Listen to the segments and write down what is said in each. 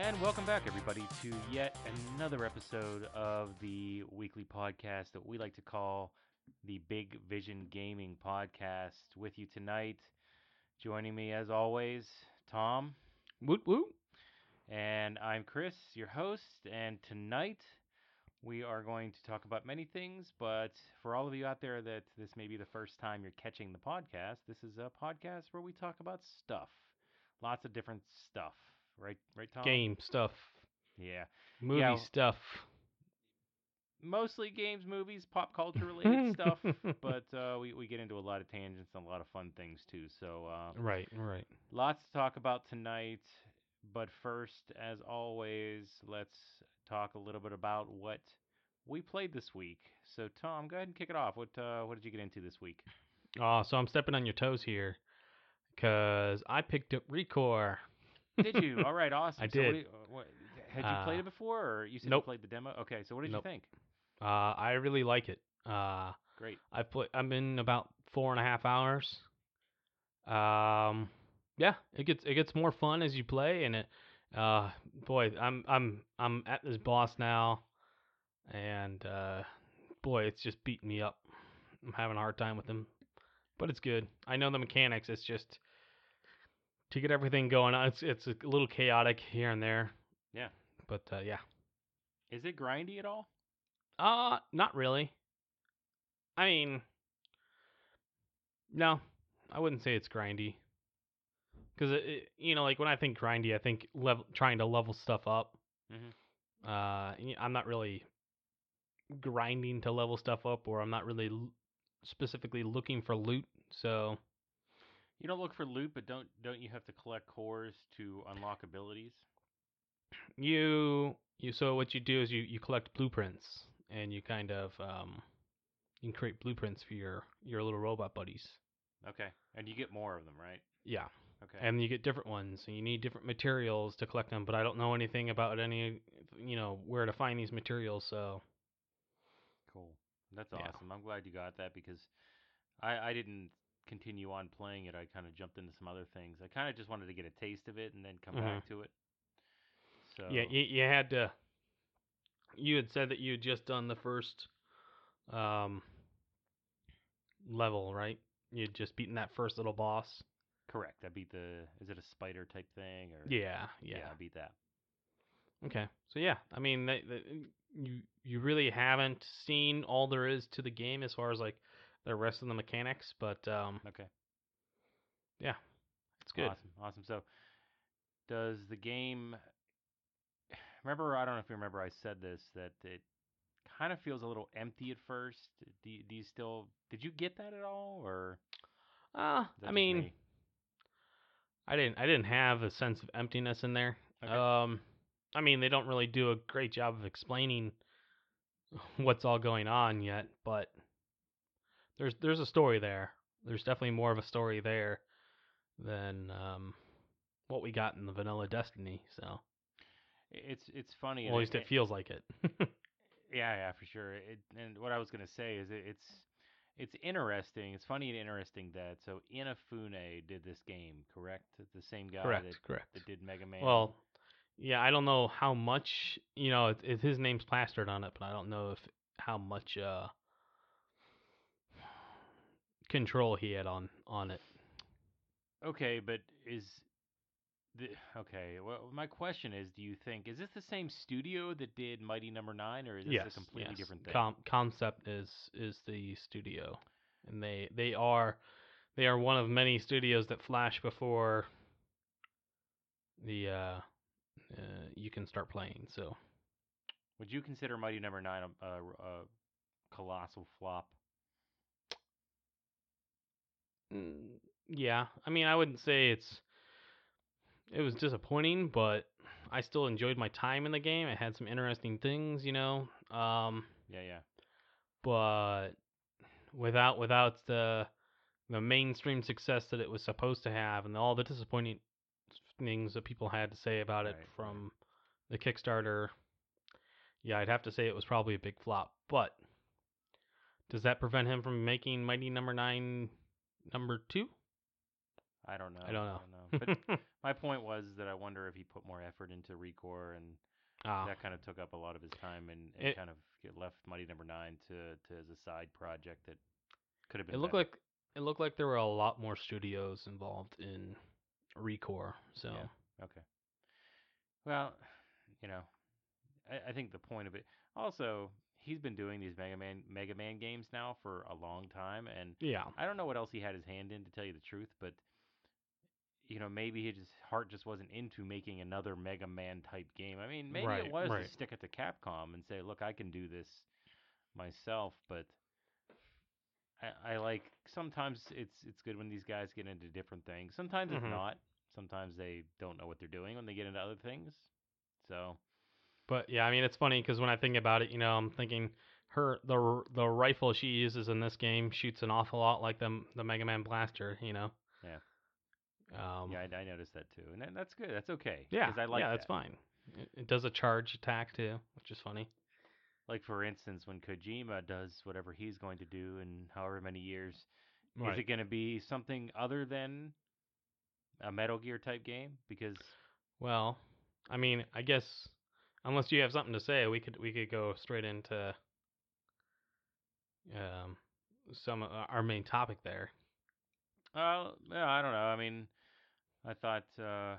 And welcome back, everybody, to yet another episode of the weekly podcast that we like to call the Big Vision Gaming Podcast. With you tonight, joining me as always, Tom. Woot woot. And I'm Chris, your host. And tonight, we are going to talk about many things, but for all of you out there that this may be the first time you're catching the podcast, this is a podcast where we talk about stuff. Lots of different stuff. Right, right, Tom? Game stuff, Yeah. movie Yeah. stuff. Mostly games, movies, pop culture related stuff, but uh, we, we get into a lot of tangents and a lot of fun things too. So, uh, right, right. lots to talk about tonight. But first, as always, let's talk a little bit about what we played this week. So, Tom, go ahead and kick it off. What uh, what did you get into this week? Oh, so I'm stepping on your toes here, cause I picked up Recore. Did you? All right, awesome. I So did. do you- what, had you played Uh, it before, or you said nope. you played the demo? Okay, so what did Nope. you think? Uh, I really like it. Uh, Great. I've played. I'm in about four and a half hours. Um, yeah, it gets it gets more fun as you play, and it. Uh, boy, I'm I'm I'm at this boss now, and uh, boy, it's just beating me up. I'm having a hard time with him, but it's good. I know the mechanics. It's just to get everything going. on. It's it's a little chaotic here and there. Yeah. But uh, yeah. Is it grindy at all? Uh, not really. I mean, no, I wouldn't say it's grindy. Because it, it- you know, like when I think grindy, I think level trying to level stuff up. Mhm. Uh, I'm not really grinding to level stuff up, or I'm not really l- specifically looking for loot. So You don't look for loot, but don't don't you have to collect cores to unlock abilities? you you so what you do is you you collect blueprints, and you kind of um you can create blueprints for your your little robot buddies. Okay, and you get more of them, right? Yeah. Okay. and you get different ones and you need different materials to collect them but i don't know anything about any you know where to find these materials so Cool. That's Yeah. awesome. I'm glad you got that because I I didn't continue on playing it. I kind of jumped into some other things. I kind of just wanted to get a taste of it and then come back to it. So yeah you, you had to you had said that you had just done the first um level right you'd just beaten that first little boss correct. I beat the. Is it a spider type thing or? yeah Yeah, yeah, I beat that. okay so yeah i mean they, they, you you really haven't seen all there is to the game as far as like the rest of the mechanics but um Okay. yeah it's good Awesome. Awesome. So, does the game? Remember, I don't know if you remember. I said this that it kind of feels a little empty at first. Do you, do you still? Did you get that at all, or? Uh, I mean, me? I didn't I didn't have a sense of emptiness in there. Okay. Um, I mean, they don't really do a great job of explaining what's all going on yet, but there's there's a story there. There's definitely more of a story there than um what we got in the vanilla Destiny. So, it's it's funny. well, at least it feels like it. Yeah, yeah, for sure. It, and what I was gonna say is it, it's it's interesting. It's funny and interesting that so Inafune did this game, correct? The same guy correct, that, correct. that did Mega Man. Well, yeah, I don't know how much you know. It, it, his name's plastered on it, but I don't know if how much uh control he had on on it. okay, but is the okay? Well, my question is, do you think is this the same studio that did Mighty Number Nine, or is this yes, a completely yes. different thing? Com- Comcept is is the studio, and they they are they are one of many studios that flash before the uh, uh you can start playing. So Would you consider Mighty Number Nine a, a, a colossal flop? Mm, yeah, I mean, I wouldn't say it's it was disappointing, but I still enjoyed my time in the game. It had some interesting things, you know. Um, Yeah, yeah. but without without the the mainstream success that it was supposed to have, and all the disappointing things that people had to say about it Right, from the Kickstarter, yeah, I'd have to say it was probably a big flop. But does that prevent him from making Mighty Number Nine number two? I don't know. I don't know. I don't know. But my point was that I wonder if he put more effort into Recore, and Ah, that kind of took up a lot of his time, and, and It- kind of left Mighty Number Nine to to as a side project that could have been. it looked better. like it looked like there were a lot more studios involved in Recore. So Yeah. Okay. Well, you know, I, I think the point of it. Also, he's been doing these Mega Man Mega Man games now for a long time, and yeah, I don't know what else he had his hand in to tell you the truth, but you know, maybe his heart just wasn't into making another Mega Man type game. I mean, maybe Right, it was right. to stick it to Capcom and say, "Look, I can do this myself," but I, I like sometimes it's it's good when these guys get into different things. Sometimes Mhm. it's not. Sometimes they don't know what they're doing when they get into other things. So, But yeah, I mean it's funny because when I think about it, you know, I'm thinking her the the rifle she uses in this game shoots an awful lot like the the Mega Man blaster, you know. Yeah. Um, yeah, I, I noticed that too, and that, that's good. That's okay. yeah, I like yeah, that. that's fine. It, it does a charge attack too, which is funny. Like for instance, when Kojima does whatever he's going to do in however many years, Is it going to be something other than a Metal Gear type game? Because Well, I mean, I guess unless you have something to say, we could we could go straight into um some uh, our main topic there. uh, yeah, I don't know. I mean, I thought uh,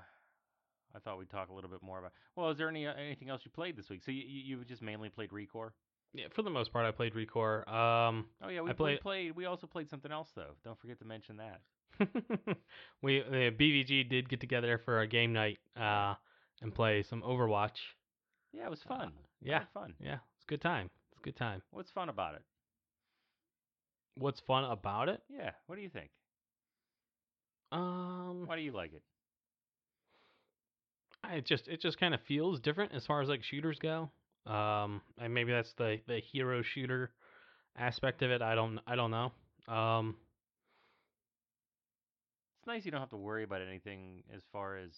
I thought we'd talk a little bit more about. Well, is there any uh, anything else you played this week? So you you you just mainly played Recore? Yeah, for the most part, I played Recore. Um, Oh yeah, we, I played- played. We also played something else though. Don't forget to mention that. we the BVG did get together for a game night uh, and play some Overwatch. Yeah, it was Uh, fun. Yeah. fun. Yeah, it's a good time. It's a good time. What's fun about it? What's fun about it? Yeah, what do you think? Um, Why do you like it? I it just it just kind of feels different as far as like shooters go. Um, and maybe that's the the hero shooter aspect of it. I don't I don't know. Um, It's nice you don't have to worry about anything as far as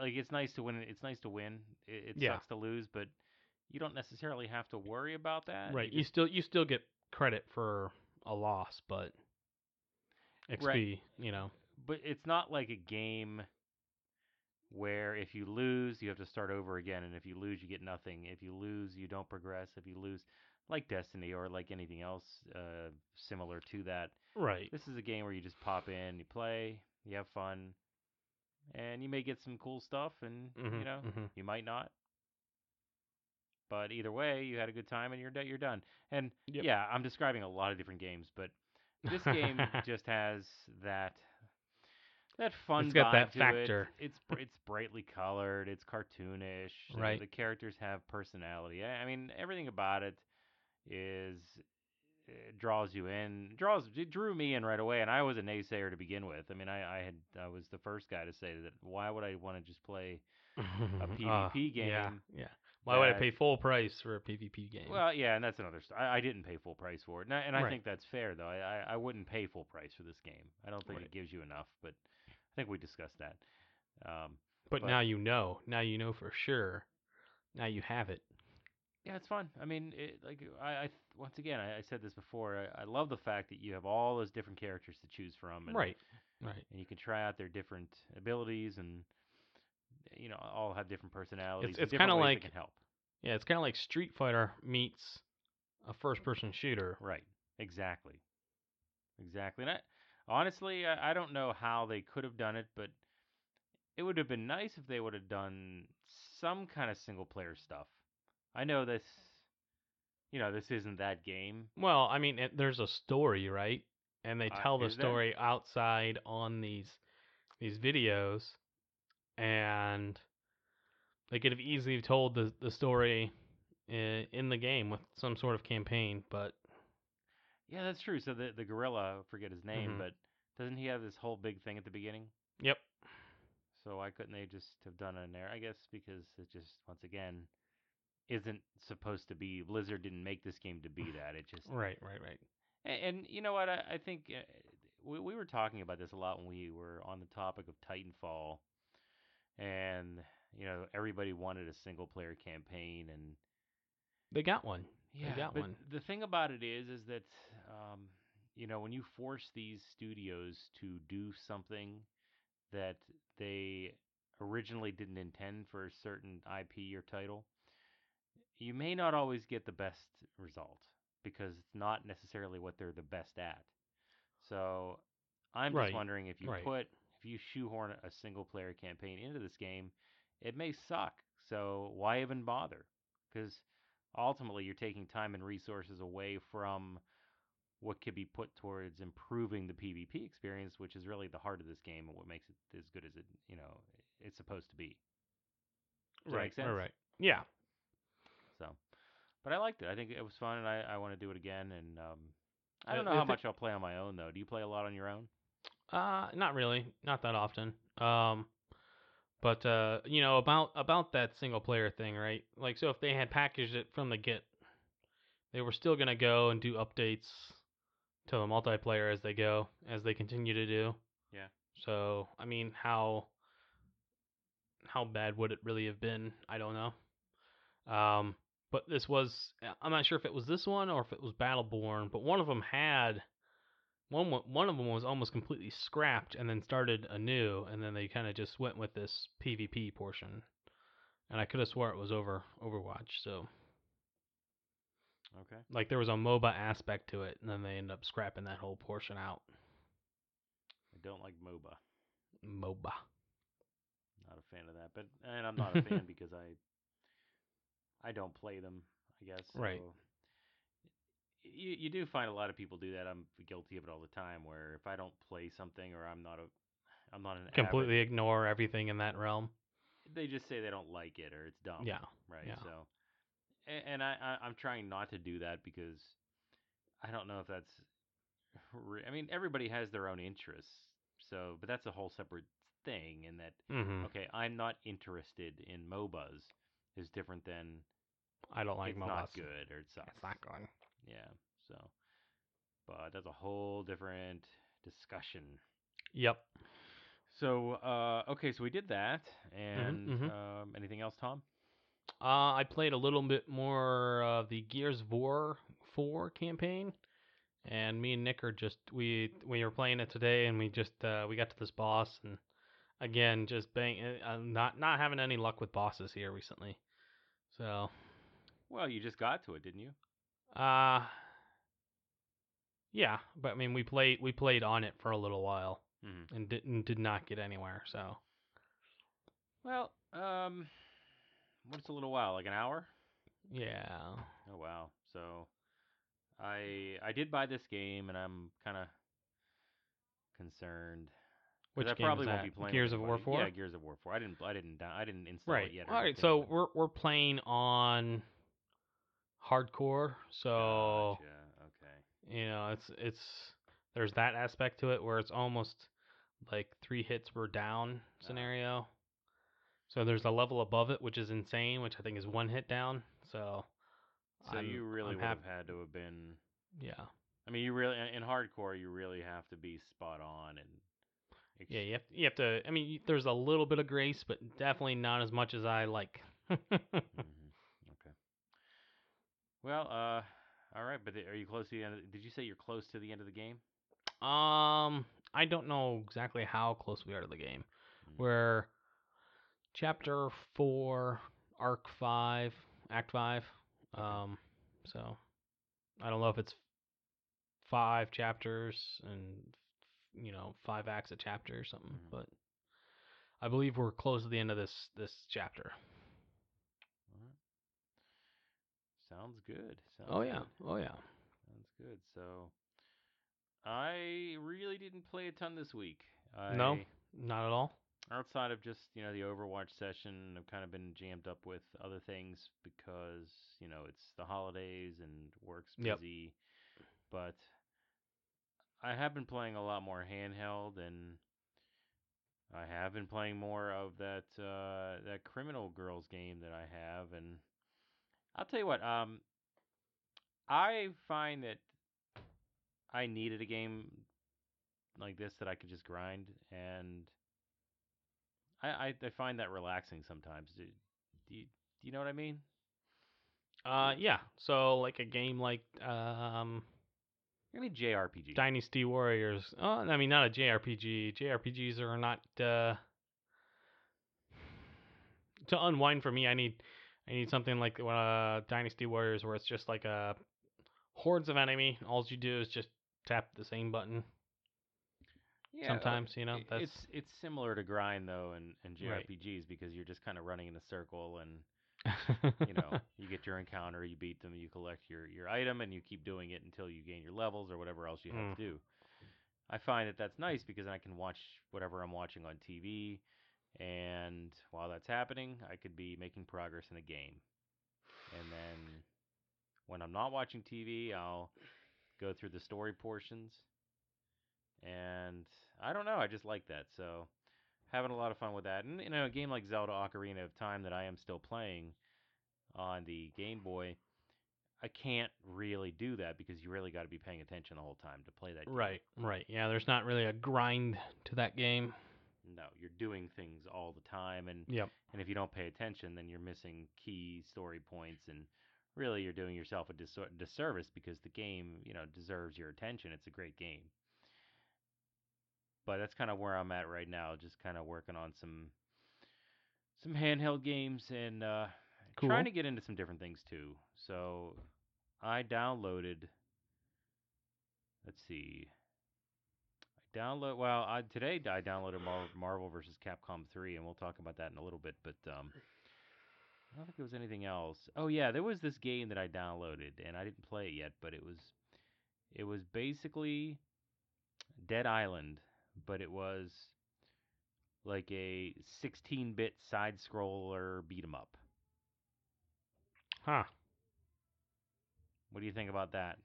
like it's nice to win. It's nice to win. It, it Yeah. sucks to lose, but you don't necessarily have to worry about that. right. You just- still you still get credit for a loss, but XP, you know. but it's not like a game where if you lose, you have to start over again, and if you lose, you get nothing. If you lose, you don't progress. If you lose, like Destiny or like anything else uh, similar to that, Right. This is a game where you just pop in, you play, you have fun, and you may get some cool stuff, and Mhm, you know mhm. you might not. But either way, you had a good time, and you're you're done. And Yep. yeah, I'm describing a lot of different games, but this game just has that that fun. It's got that factor. It. It's it's brightly colored. It's cartoonish. Right. The characters have personality. I I mean, everything about it is it draws you in. Draws it drew me in right away, and I was a naysayer to begin with. I mean, I I had I was the first guy to say that. Why would I want to just play? a PvP Yeah, game yeah. yeah. Why would I pay full price for a PvP game? Well, yeah, and that's another story. I, I didn't pay full price for it, and I, and I Right. think that's fair though. I, I I wouldn't pay full price for this game. I don't think Right. it gives you enough, but I think we discussed that. Um, but, but- now you know. Now you know for sure. Now you have it. yeah, it's fun. I mean, it, like I, I once again, I, I said this before. I, I love the fact that you have all those different characters to choose from, and, Right. Right. And you can try out their different abilities, and you know, all have different personalities. and it's kinda like- they can help. Yeah, it's kind of like Street Fighter meets a first-person shooter. Right. Exactly. Exactly. And I, honestly, I, I don't know how they could have done it, but it would have been nice if they would have done some kind of single player stuff. I know this, you know, this isn't that game. Well, I mean, it, there's a story, right? And they Uh, tell the is there? story outside on these these videos, and they could have easily told the the story in, in the game with some sort of campaign, but Yeah, that's true. So the the gorilla, I forget his name, Mhm. but doesn't he have this whole big thing at the beginning? yep, So why couldn't they just have done it in there? I guess because it just once again isn't supposed to be. Blizzard didn't make this game to be that. It just right, right, right. And, and you know what? I, I think uh, we, we were talking about this a lot when we were on the topic of Titanfall, and you know everybody wanted a single player campaign, and They got one. yeah, they got but one. the thing about it is, is that um, you know, when you force these studios to do something that they originally didn't intend for a certain IP or title, you may not always get the best result because it's not necessarily what they're the best at. So I'm Right, just wondering if you right. put if you shoehorn a single player campaign into this game, it may suck. So why even bother? Because ultimately you're taking time and resources away from what could be put towards improving the PvP experience, which is really the heart of this game and what makes it as good as it you know it's supposed to be. Does right, right, right. Yeah. So, but I liked it. I think it was fun, and I, I want to do it again. And um, I Uh, don't know how much I'll play on my own though. Do you play a lot on your own? Uh, not really, not that often. Um, but uh, you know about about that single player thing, right? Like, so if they had packaged it from the get, they were still gonna go and do updates to the multiplayer as they go, as they continue to do. Yeah. So, I mean, how how bad would it really have been? I don't know. Um, but this was uh, I'm not sure if it was this one or if it was Battleborn, but one of them had one one of them was almost completely scrapped and then started anew, and then they kind of just went with this PvP portion. And I could have swore it was over Overwatch. So Okay. like there was a MOBA aspect to it, and then they ended up scrapping that whole portion out. I don't like MOBA. MOBA. Not a fan of that. But and I'm not a fan because I I don't play them. I guess. Right. You you do find a lot of people do that. I'm guilty of it all the time. Where if I don't play something or I'm not a I'm not an avid- Completely ignore everything in that realm. they just say they don't like it or it's dumb. Yeah. Right. yeah. So, and, and I, I I'm trying not to do that because I don't know if that's. I mean, everybody has their own interests. So, but that's a whole separate thing. In that, hmm okay, I'm not interested in MOBAs is different than I don't like it's MOBAs. not good or it sucks. It's not good. Yeah. So, but that's a whole different discussion. Yep. So, uh, okay, so we did that, and mhm. um, anything else, Tom? Uh, I played a little bit more of the Gears of War 4 campaign, and me and Nick are just we we were playing it today, and we just uh, we got to this boss, and again just bang, uh, not not having any luck with bosses here recently. So, Well, you just got to it, didn't you? uh, yeah, but I mean we played we played on it for a little while Mm-hmm. and didn't did not get anywhere. So, Well, um, what's a little while? Like an hour? yeah, Oh wow. So, I I did buy this game, and I'm kind of concerned. Which I game probably won't be playing Gears of War 4. Yeah, Gears of War 4. I didn't I didn't I didn't install Right. it yet. All right. So we're we're playing on hardcore. So Gotcha, Okay. you know, it's it's there's that aspect to it where it's almost like three hits we're down uh-huh. scenario. So there's a level above it, which is insane, which I think is one hit down. So So I'm- you really I'm would have had to have been. yeah, I mean, you really in hardcore, you really have to be spot on and. Yeah. You have you have to. I mean, there's a little bit of grace, but definitely not as much as I like. Mhm. Okay. Well, uh, all right, but are you close to the end? Of, did you say you're close to the end of the game? Um, I don't know exactly how close we are to the game. Mm. We're chapter four, arc five, act five. Um, so I don't know if it's five chapters and you know five acts a chapter or something, Mhm. but I believe we're close to the end of this this chapter. All right. Sounds good. Sounds Oh yeah, good. oh yeah. Sounds good. So, I really didn't play a ton this week. I, No? Not at all. outside of just you know the Overwatch session, I've kind of been jammed up with other things because you know it's the holidays and work's Yep. busy. But I have been playing a lot more handheld, and I have been playing more of that uh, that Criminal Girls game that I have, and I'll tell you what, um, I find that I needed a game like this that I could just grind, and I I, I find that relaxing sometimes. Do, do you do you know what I mean? Uh, yeah. So like a game like um, I mean JRPG. Dynasty Warriors. Oh, I mean, not a JRPG. JRPGs are not. Uh, to unwind for me, I need, I need something like uh, Dynasty Warriors, where it's just like a hordes of enemy. All you do is just tap the same button. yeah, sometimes, you know, that's- it's it's similar to grind though and in Right. JRPGs because you're just kind of running in a circle and you know you get your encounter, you beat them, you collect your your item, and you keep doing it until you gain your levels or whatever else you have Mm. to do. I find that that's nice because then I can watch whatever I'm watching on TV, and while that's happening, I could be making progress in a game. And then when I'm not watching TV, I'll go through the story portions. And I don't know, I just like that. So having a lot of fun with that. And you know, a game like Zelda Ocarina of Time that I am still playing on the Game Boy, I can't really do that because you really got to be paying attention the whole time to play that game. right, right. Yeah, there's not really a grind to that game. No, you're doing things all the time and Yep. and if you don't pay attention then you're missing key story points and really you're doing yourself a dis- disservice because the game, you know, deserves your attention. It's a great game. But that's kind of where I'm at right now, just kind of working on some some handheld games and uh Cool. trying to get into some different things too. So I downloaded let's see. I download well, I today I downloaded Mar- Marvel vs. Capcom 3 and we'll talk about that in a little bit, but um I don't think there was anything else. Oh yeah, there was this game that I downloaded and I didn't play it yet, but it was it was basically Dead Island, but it was like a 16-bit side scroller beat 'em up. Huh. What do you think about that?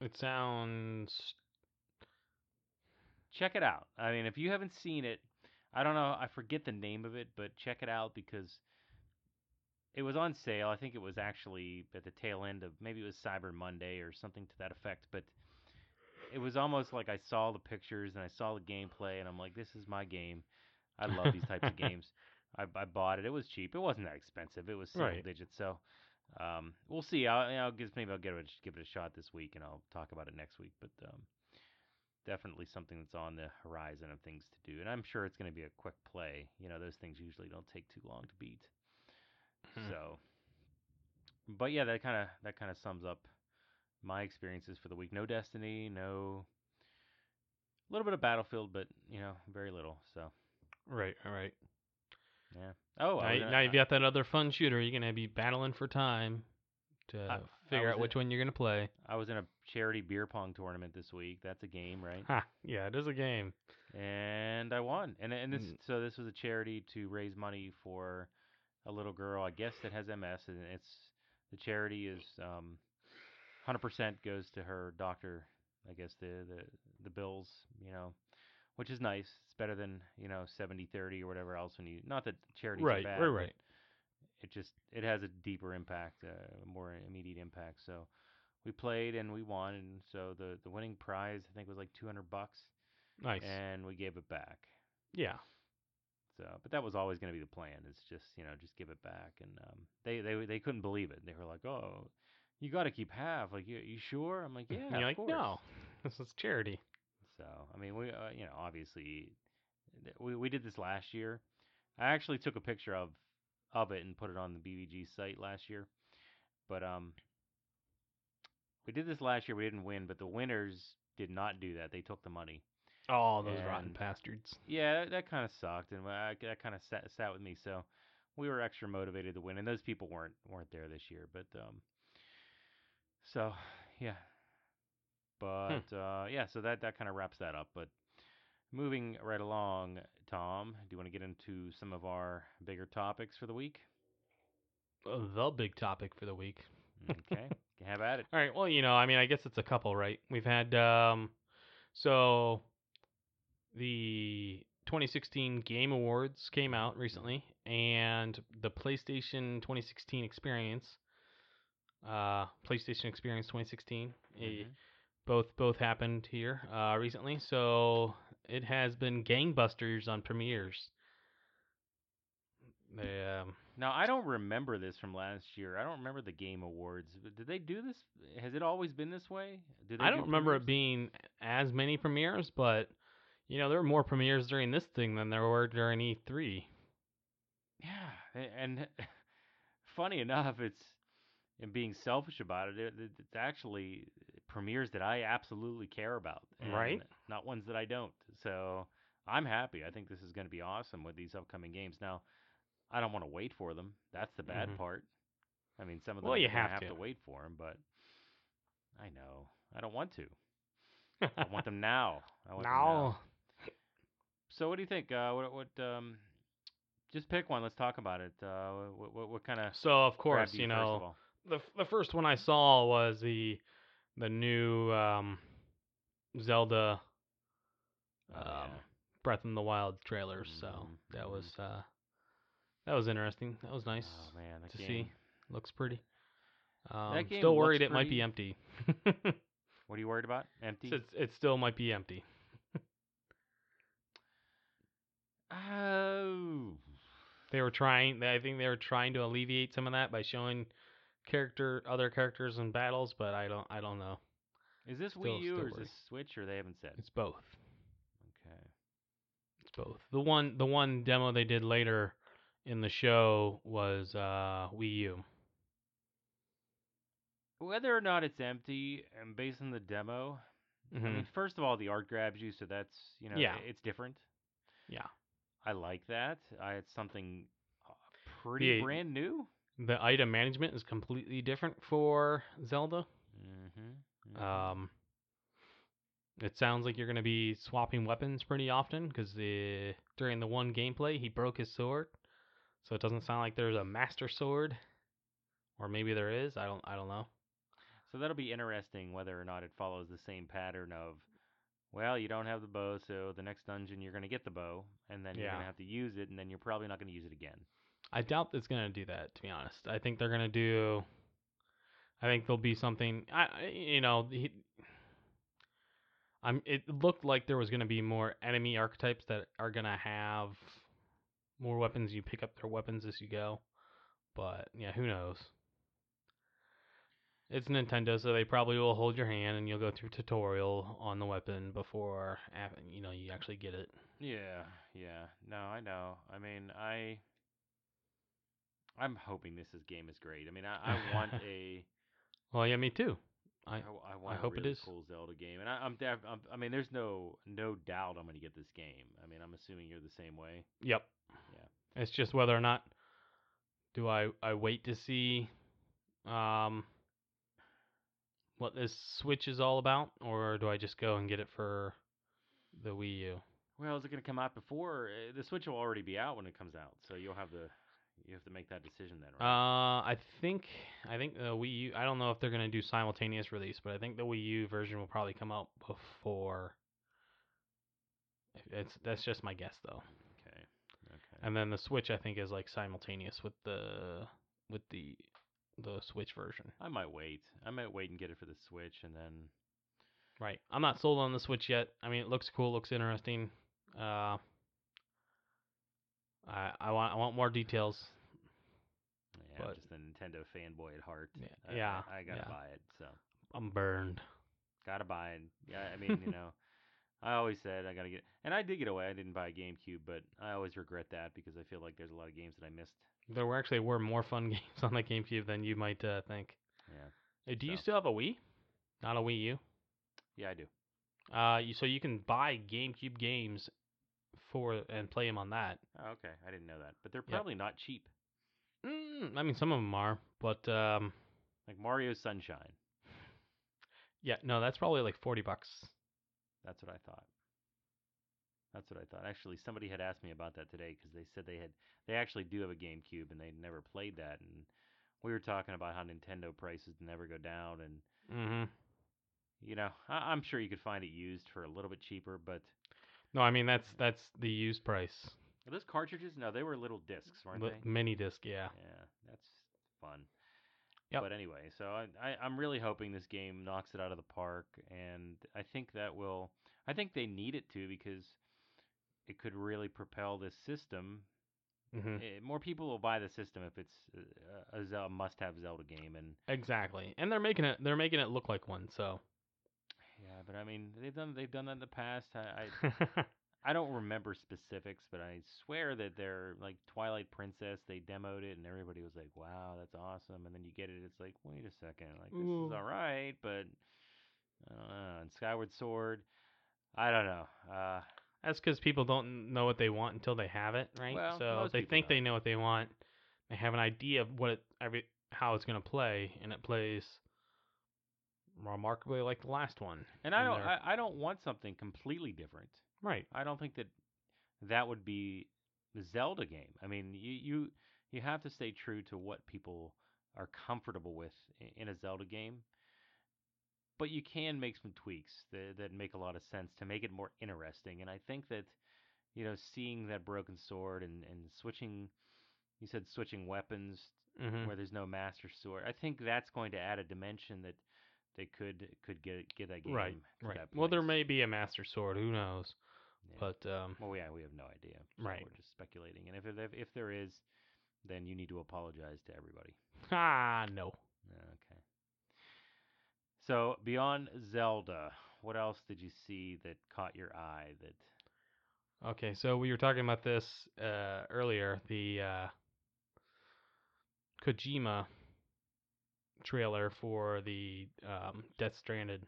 It sounds. check it out. I mean, if you haven't seen it, I don't know, I forget the name of it, but check it out because it was on sale. I think it was actually at the tail end of maybe it was Cyber Monday or something to that effect, but it was almost like I saw the pictures and I saw the gameplay and I'm like, this is my game. I love these types of games. I, I bought it. It was cheap. It wasn't that expensive. It was single Right. digits. So um, we'll see. I'll, know, guess maybe I'll give it give it a shot this week and I'll talk about it next week. But um, definitely something that's on the horizon of things to do. And I'm sure it's going to be a quick play. You know, those things usually don't take too long to beat. Hmm. So, but yeah, that kind of that kind of sums up my experiences for the week. No Destiny, no. A little bit of Battlefield, but you know, very little. So Right, all right. yeah. Oh, now, I now you've got that other fun shooter. You're gonna be battling for time to I- I figure was out in- which one you're gonna play. I was in a charity beer pong tournament this week. That's a game, right? Ha! Yeah, it is a game. and I won. And and this Mm. so this was a charity to raise money for a little girl, I guess that has MS, and it's the charity is um, 100% goes to her doctor. I guess the the the bills, you know, which is nice. It's better than you know 70-30 or whatever else. When you not that charities right, are bad, right, right. it just it has a deeper impact, uh, more immediate impact. So we played and we won, and so the the winning prize I think was like 200 bucks, Nice. and we gave it back. yeah. So, but that was always going to be the plan. Is just you know just give it back, and um, they they they couldn't believe it. They were like, "Oh, you got to keep half." Like, you you sure? I'm like, "Yeah, you're like, course." no, this is charity. So, I mean, we uh, you know obviously we we did this last year. I actually took a picture of of it and put it on the BVG site last year. But um, we did this last year. We didn't win, but the winners did not do that. They took the money. Oh, those rotten And- bastards. Yeah, that, that kind of sucked, and I, that kind of sat, sat with me. So we were extra motivated to win, and those people weren't weren't there this year. But um, so yeah, but uh, yeah, so that that kind of wraps that up. But moving right along, Tom, do you want to get into some of our bigger topics for the week? Uh, The big topic for the week. Okay, have at it. All right. Well, you know, I mean, I guess it's a couple, right? We've had um, so the 2016 Game Awards came out recently, and the PlayStation 2016 Experience, uh, PlayStation Experience 2016, eh, Mhm. both both happened here uh, recently. So it has been gangbusters on premieres. They, um, Now I don't remember this from last year. I don't remember the Game Awards. But Did they do this? Has it always been this way? Did they I do don't remember it being as many premieres, but you know there were more premieres during this thing than there were during E E3. Yeah, and funny enough, it's and being selfish about it, it, it's actually premieres that I absolutely care about, Right. Not ones that I don't. So I'm happy. I think this is going to be awesome with these upcoming games. Now, I don't want to wait for them. That's the bad Mhm. part. I mean, some of them Well, you have have to. to wait for them, but I know I don't want to. I want them now. I want them now. So what do you think? Uh, what what um, just pick one. Let's talk about it. Uh, what what, what kind of So of course, you, you know? The the first one I saw was the the new um, Zelda Oh, um, yeah. Breath in the Wild trailer. So Mhm, that mhm. was uh, that was interesting. That was nice Oh man, that to game. see. Looks pretty. Um, still worried it might be empty. What are you worried about? Empty. It's- it still might be empty. Oh. They were trying. I think they were trying to alleviate some of that by showing character other characters in battles, but I don't. I don't know. Is this Still- Wii U or is this Switch or they haven't said? It's both. Okay. It's both. The one the one demo they did later in the show was uh Wii U. Whether or not it's empty, and based on the demo, I Mhm. mean, first of all, the art grabs you, so that's you know, Yeah. it's different. Yeah. I like that. I it's something uh, pretty brand new. The item management is completely different for Zelda. Mm-hmm. Um it sounds like you're going to be swapping weapons pretty often because the during the one gameplay he broke his sword, so it doesn't sound like there's a master sword, or maybe there is. I don't I don't know. So that'll be interesting whether or not it follows the same pattern of, well, you don't have the bow, so the next dungeon you're going to get the bow, and then you're going to have to use it, and then you're probably not going to use it again. I doubt it's gonna do that. To be honest, I think they're gonna do. I think there'll be something. I you know he, I'm. It looked like there was gonna be more enemy archetypes that are gonna have more weapons. You pick up their weapons as you go, but yeah, who knows? It's Nintendo, so they probably will hold your hand and you'll go through tutorial on the weapon before you know you actually get it. Yeah, yeah. No, I know. I mean, I. I'm hoping this is game is great. I mean, I, I want a. Well, yeah, me too. I, I I want hope a really is. cool Zelda game, and I, I'm, def- I'm. I mean, there's no no doubt I'm going to get this game. I mean, I'm assuming you're the same way. Yep. Yeah. It's just whether or not do I I wait to see um what this Switch is all about, or do I just go and get it for the Wii U? Well, is it going to come out before uh, the Switch will already be out when it comes out? So you'll have the you have to make that decision then, right? Uh. I think I think the Wii U. I don't know if they're gonna do simultaneous release, but I think the Wii U version will probably come out before. It's that's just my guess though. okay. Okay. And then the Switch I think is like simultaneous with the with the the Switch version. I might wait. I might wait and get it for the Switch, and then Right. I'm not sold on the Switch yet. I mean, it looks cool, looks interesting. Uh, I I want I want more details. yeah, I'm just a Nintendo fanboy at heart. Yeah, I, yeah, I, I gotta yeah. buy it. So I'm burned. gotta buy it. Yeah, I mean, you know, I always said I gotta get, and I did get away. I didn't buy a GameCube, but I always regret that because I feel like there's a lot of games that I missed. There were actually were more fun games on the GameCube than you might uh, think. Yeah. Uh, do you still have a Wii? Not a Wii U. Yeah, I do. Uh, you, so you can buy GameCube games for and play them on that. Oh, okay, I didn't know that, but they're Yep. probably not cheap. Mm, I mean, some of them are, but um, Like Mario Sunshine. yeah, no, that's probably like forty bucks. That's what I thought. That's what I thought. Actually, somebody had asked me about that today because they said they had they actually do have a GameCube and they'd never played that, and we were talking about how Nintendo prices never go down, and Mm-hmm. you know I'm sure you could find it used for a little bit cheaper, but No, I mean that's that's the used price. are those cartridges? No, they were little discs, weren't The they? mini disc, yeah. Yeah, that's fun. Yep. But anyway, so I, I I'm really hoping this game knocks it out of the park, and I think that will. I think they need it to because it could really propel this system hmm eh, more people will buy the system if it's uh, a, a must-have Zelda game, and Exactly, and they're making it they're making it look like one. So yeah, but I mean they've done they've done that in the past. I, I I don't remember specifics, but I swear that they're like Twilight Princess. They demoed it, and everybody was like, "Wow, that's awesome!" And then you get it, it's like, "Wait a second, like this Ooh. is all right," but I don't know. And Skyward Sword, I don't know. Uh, that's because people don't know what they want until they have it, right? Well, so they think know. they know what they want. They have an idea of what it, every how it's gonna play, and it plays remarkably like the last one. and I don't, I, I don't want something completely different. Right. I don't think that that would be the Zelda game. I mean, you you you have to stay true to what people are comfortable with in a Zelda game. But you can make some tweaks that, that make a lot of sense to make it more interesting. And I think that, you know, seeing that broken sword and, and switching, you said switching weapons hmm where there's no master sword. I think that's going to add a dimension that they could could get get that game Right. Right. Well, there may be a master sword. Who knows? Yeah. But um, Well, yeah, we have no idea. so Right. We're just speculating. And if, if if there is, then you need to apologize to everybody. ah, no. Okay. So beyond Zelda, what else did you see that caught your eye? That Okay, so we were talking about this uh, earlier. The uh, Kojima trailer for the um, Death Stranded.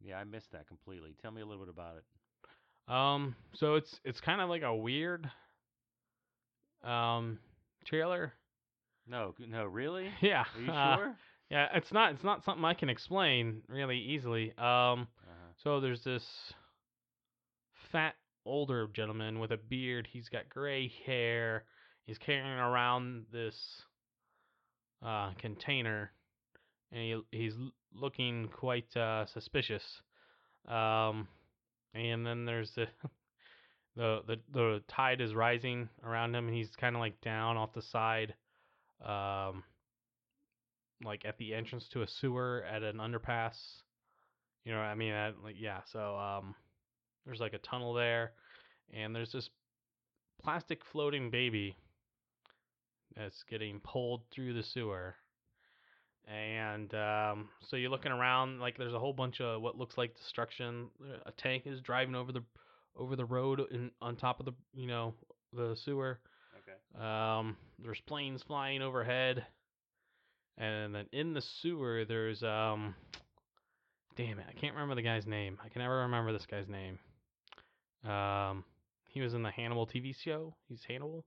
yeah, I missed that completely. Tell me a little bit about it. Um, so it's it's kind of like a weird um trailer. No, no, really? Yeah. Are you uh, sure? yeah, it's not it's not something I can explain really easily. Um, Uh-huh. so there's this fat older gentleman with a beard. He's got gray hair. He's carrying around this uh, container, and he he's looking quite uh, suspicious. Um, and then there's the the the the tide is rising around him, and he's kind of like down off the side, um, like at the entrance to a sewer at an underpass. You know, what I mean, at, like yeah. So um, there's like a tunnel there, and there's this plastic floating baby that's getting pulled through the sewer. And um, so you're looking around, like there's a whole bunch of what looks like destruction. Uh, A tank is driving over the over the road in, on top of the you know the sewer. Okay. Um, there's planes flying overhead, and then in the sewer there's um, damn it, I can't remember the guy's name. I can never remember this guy's name. Um, he was in the Hannibal TV show. He's Hannibal.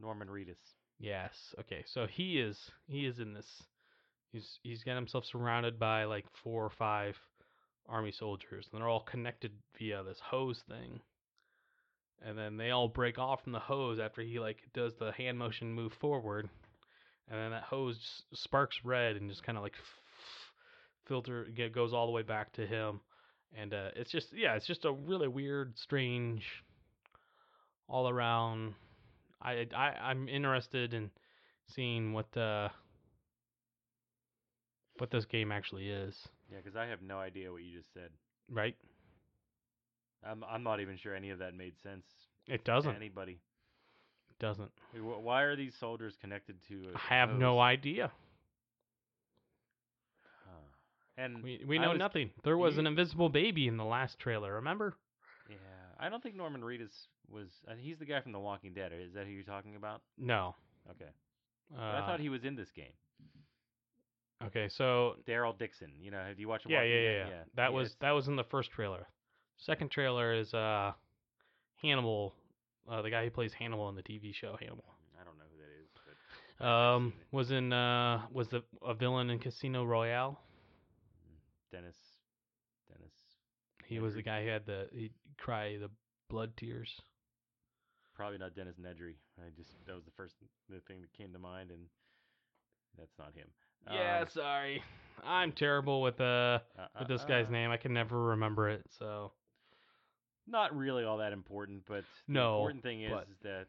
Norman Reedus. Yes. Okay. So he is he is in this. He's he's got himself surrounded by like four or five army soldiers, and they're all connected via this hose thing. And then they all break off from the hose after he like does the hand motion move forward, and then that hose sparks red and just kind of like filter goes all the way back to him. And uh, it's just yeah, it's just a really weird, strange, all around I, I I'm interested in seeing what uh what this game actually is, Yeah, because I have no idea what you just said. right? I'm I'm not even sure any of that made sense It doesn't. anybody. It doesn't. Why are these soldiers connected to? a- I have no idea. Huh. And We we know was- nothing. There was you- an invisible baby in the last trailer. Remember? Yeah, I don't think Norman Reedus was. Uh, he's the guy from The Walking Dead. Is that who you're talking about? No. Okay, Uh, I thought he was in this game. Okay, so Daryl Dixon. You know, have you watched? Yeah, yeah, yeah, yeah. That Yeah, was it's- that was in the first trailer. Second trailer is uh Hannibal, uh, the guy who plays Hannibal in the TV show Hannibal. I don't know who that is, but Um, was in uh was the a villain in Casino Royale. Dennis. Dennis. He was the guy who had the he cry the blood tears. Probably not Dennis Nedry. I just that was the first the thing that came to mind, and that's not him. Yeah, Um, sorry. I'm terrible with uh uh, with uh, this guy's uh, name. I can never remember it. So Not really all that important, but the No, important thing is, is that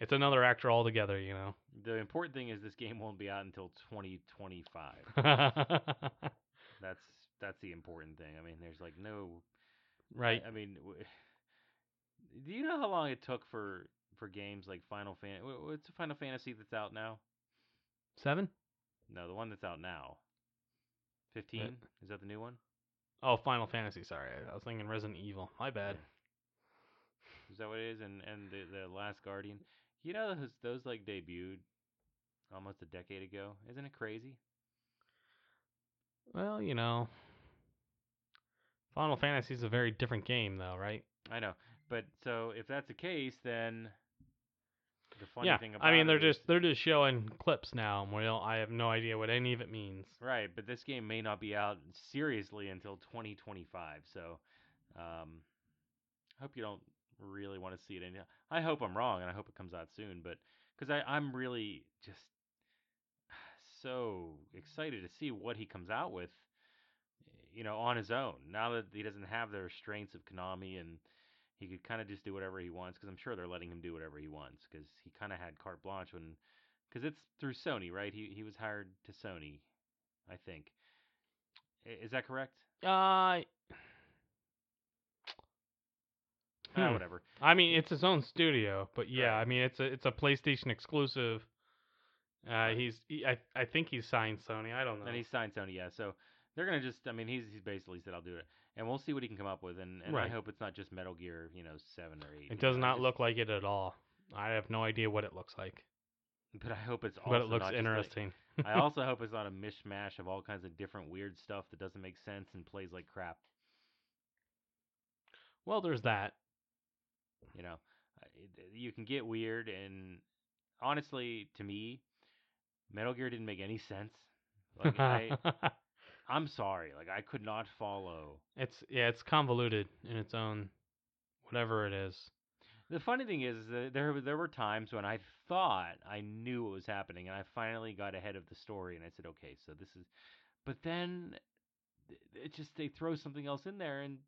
it's another actor altogether, you know. the important thing is this game won't be out until 2025. That's that's the important thing. I mean, there's like no right. I, I mean, w- do you know how long it took for for games like Final Fan. wh- What's the Final Fantasy that's out now? Seven? No, the one that's out now. Uh, Fifteen is that the new one? Oh, Final Fantasy. Sorry, I- I was thinking Resident Evil. My bad. Is that what it is? And and the the Last Guardian. You know those those like debuted almost a decade ago. Isn't it crazy? Well, you know, Final Fantasy is a very different game, though, right? I know, but so if that's the case, then the funny yeah. thing about I mean, they're just they're just showing clips now. Well, I have no idea what any of it means. right, but this game may not be out seriously until 2025. So, um, I hope you don't really want to see it. And I hope I'm wrong, and I hope it comes out soon. But because I I'm really just so excited to see what he comes out with, you know, on his own. Now that he doesn't have the restraints of Konami and he could kind of just do whatever he wants because I'm sure they're letting him do whatever he wants because he kind of had carte blanche when because it's through Sony, right? He he was hired to Sony, I think. Is that correct? Uh, Ah, Hmm. whatever. I mean, it's his own studio, but yeah, Right. I mean, it's a it's a PlayStation exclusive. Uh, he's he, I I think he's signed Sony. I don't know. And he signed Sony, yeah. So they're gonna just, I mean, he's he's basically said I'll do it, and we'll see what he can come up with, and, and I hope it's not just Metal Gear, you know, seven or eight. it does know, not just- look like it at all. I have no idea what it looks like, But I hope it's also but it looks not just like- interesting. I also hope it's not a mishmash of all kinds of different weird stuff that doesn't make sense and plays like crap. well, there's that. You know, you can get weird, and honestly, to me, Metal Gear didn't make any sense. Like I, I'm sorry, like I could not follow. it's yeah, it's convoluted in its own whatever it is. The funny thing is is that there there were times when I thought I knew what was happening, and I finally got ahead of the story, and I said, okay, so this is. But then it just they throw something else in there, and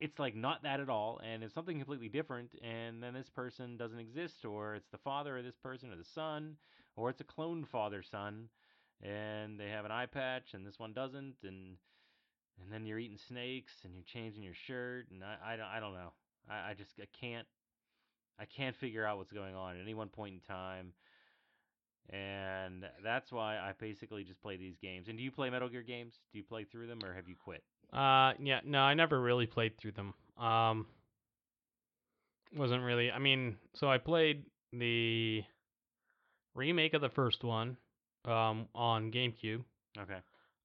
it's like not that at all, and it's something completely different, and then this person doesn't exist, or it's the father of this person, or the son, or it's a clone father son, and they have an eye patch, and this one doesn't, and and then you're eating snakes, and you're changing your shirt, and I I don't, I don't know, I, I just I can't. I can't figure out what's going on at any one point in time. And that's why I basically just play these games. And do you play Metal Gear games? Do you play through them or have you quit? Uh, yeah, no, I never really played through them. Um, wasn't really. I mean, so I played the remake of the first one, um, on GameCube. Okay.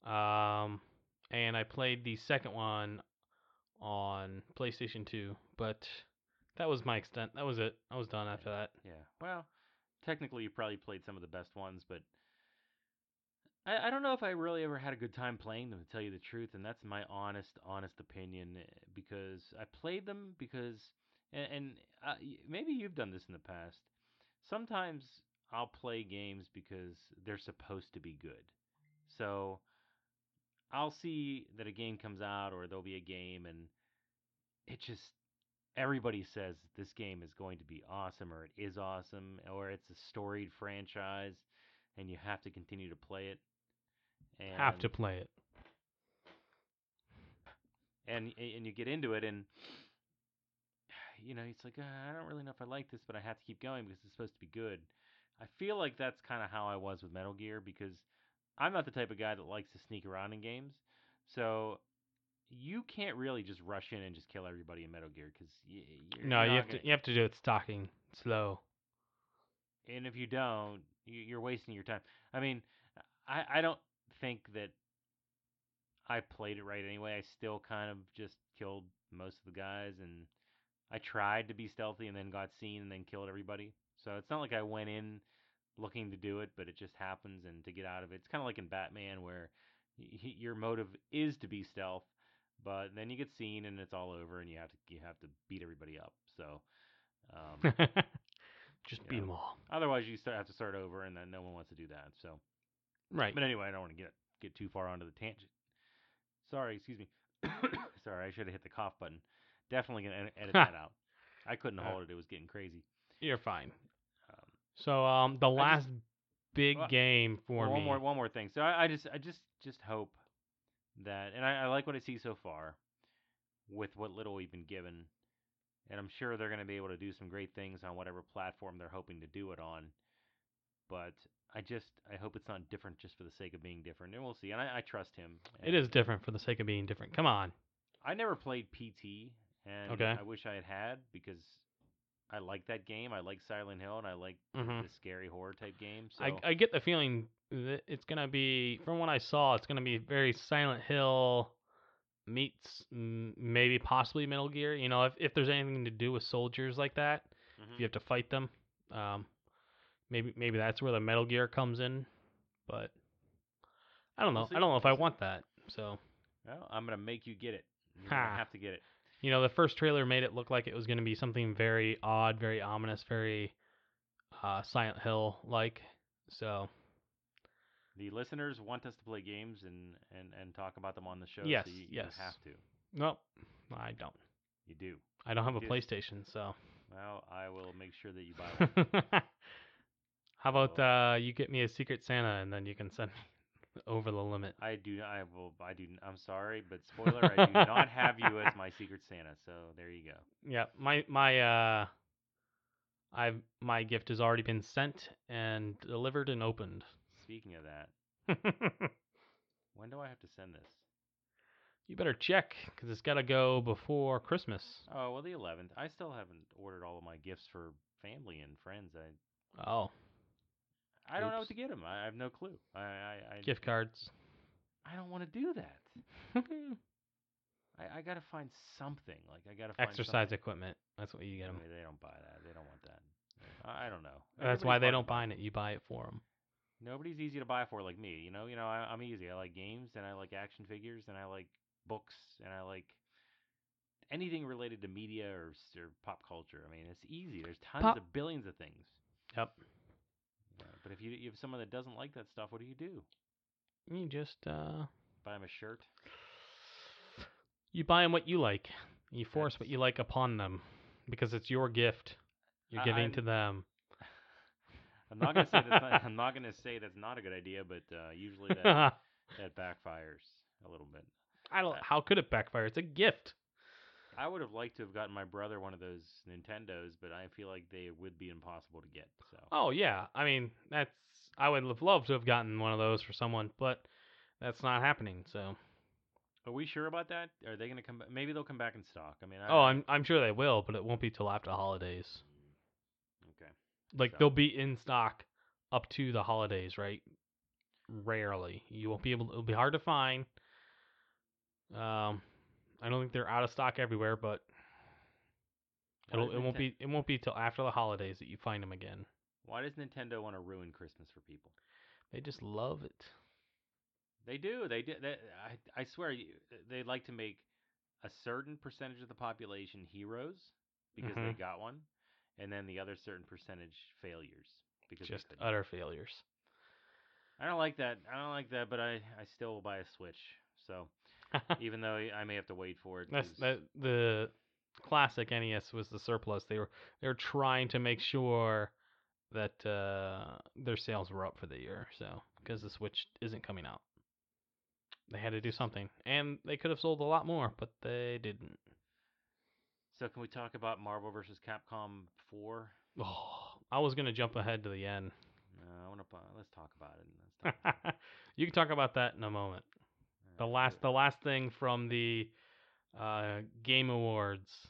Um, and I played the second one on PlayStation 2, but that was my extent. That was it. I was done after that. Yeah. Well, technically you probably played some of the best ones, but I, I don't know if I really ever had a good time playing them to tell you the truth, and that's my honest, honest opinion. eh, Because I played them because, and, and uh, maybe you've done this in the past. Sometimes I'll play games because they're supposed to be good. So I'll see that a game comes out, or there'll be a game, and it just everybody says this game is going to be awesome, or it is awesome, or it's a storied franchise, and you have to continue to play it. And, Have to play it. and and you get into it, and you know it's like "Uh, I don't really know if I like this, but I have to keep going because it's supposed to be good. I feel like that's kind of how I was with Metal Gear because I'm not the type of guy that likes to sneak around in games, so. You can't really just rush in and just kill everybody in Metal Gear because y- you're No, you have gonna- to. You have to do it stalking, slow. and if you don't, you- you're wasting your time. I mean, I I don't think that I played it right anyway. I still kind of just killed most of the guys, and I tried to be stealthy, and then got seen, and then killed everybody. So it's not like I went in looking to do it, but it just happens, and to get out of it, it's kind of like in Batman where your motive is to be stealth, but then you get seen, and it's all over, and you have to you have to beat everybody up. So. Um, Just beat them all. Otherwise, you start, have to start over, and then no one wants to do that. So, Right. but anyway, I don't want to get get too far onto the tangent. Sorry, excuse me. Sorry, I should have hit the cough button. Definitely gonna edit that out. I couldn't Uh, hold it; it was getting crazy. You're fine. So, um, the last just- big well, game for one me. more, one more thing. So I, I just, I just, just hope that, and I, I like what I see so far with what little we've been given. and I'm sure they're going to be able to do some great things on whatever platform they're hoping to do it on. But I just I hope it's not different just for the sake of being different, and we'll see. And I, I trust him. It is different for the sake of being different. Come on. I never played PT, and Okay. I wish I had had because I like that game. I like Silent Hill, and I like Mhm. the scary horror type game. So I, I get the feeling that it's gonna be, from what I saw, it's gonna be very Silent Hill meets maybe possibly Metal Gear. You know, if if there's anything to do with soldiers like that, Mhm. if you have to fight them, um, maybe maybe that's where the Metal Gear comes in. But I don't know. We'll. I don't know if I want that. So well, I'm gonna make you get it. You're Ha. gonna have to get it. You know, the first trailer made it look like it was gonna be something very odd, very ominous, very uh, Silent Hill like. So The listeners want us to play games and, and, and talk about them on the show. Yes, so you, yes. you have to. no, I don't. You do. I don't have a Yes. PlayStation, so. Well, I will make sure that you buy one. How about uh, you get me a Secret Santa and then you can send me over the limit. I do. I will. I do. I'm sorry, but spoiler: I do not have you as my secret Santa. So there you go. Yeah, my my uh, I've my gift has already been sent and delivered and opened. Speaking of that, when do I have to send this? you better check because it's got to go before Christmas. Oh well, the 11th. I still haven't ordered all of my gifts for family and friends. I Oh, I don't know Oops. what to get them. I, I have no clue. I I I, gift cards. I don't want to do that. I, I gotta find something. Like I gotta find Exercise something. equipment. That's what you get I them. mean, they don't buy that. They don't want that. I, I don't know. That's why they don't buy. buy it. You buy it for them. Nobody's easy to buy for like me. You know, you know, I, I'm easy. I like games and I like action figures and I like books and I like anything related to media or, or pop culture. I mean, it's easy. There's tons Pop- of billions of things. Yep. But if you you have someone that doesn't like that stuff, what do you do? You just uh, Buy them a shirt? you buy them what you like. You force what you like upon them because it's your gift. You're I- giving I'm- to them. I'm not gonna say that's not, I'm not gonna say that's not a good idea, but uh, usually that that backfires a little bit. I don't. Uh, How could it backfire? It's a gift. I would have liked to have gotten my brother one of those Nintendos, but I feel like they would be impossible to get. So Oh yeah. I mean, that's. I would have loved to have gotten one of those for someone, but that's not happening. So. Are we sure about that? Are they going to come back? Maybe they'll come back in stock. I mean, I, Oh, I'm I'm sure they will, but it won't be till after holidays. okay. Like So- they'll be in stock up to the holidays, right? Rarely. You won't be able. It'll be hard to find. Um, I don't think they're out of stock everywhere, but it'll, it won't be it won't be till after the holidays that you find them again. Why does Nintendo want to ruin Christmas for people? They just love it. They do. They do. They, I I swear, they like to make a certain percentage of the population heroes because they Mhm. got one, and then the other certain percentage failures because Just utter failures. I don't like that. I don't like that, but I I still will buy a Switch. So even though I may have to wait for it. That's that the classic NES was the surplus. They were they were trying to make sure that uh, their sales were up for the year. So because the Switch isn't coming out, they had to do something, and they could have sold a lot more, but they didn't. So can we talk about Marvel vs. Capcom 4? Oh, I was gonna jump ahead to the end. No, I want to. Let's talk about it. Talk you can talk about that in a moment. The last the last thing from the uh, Game Awards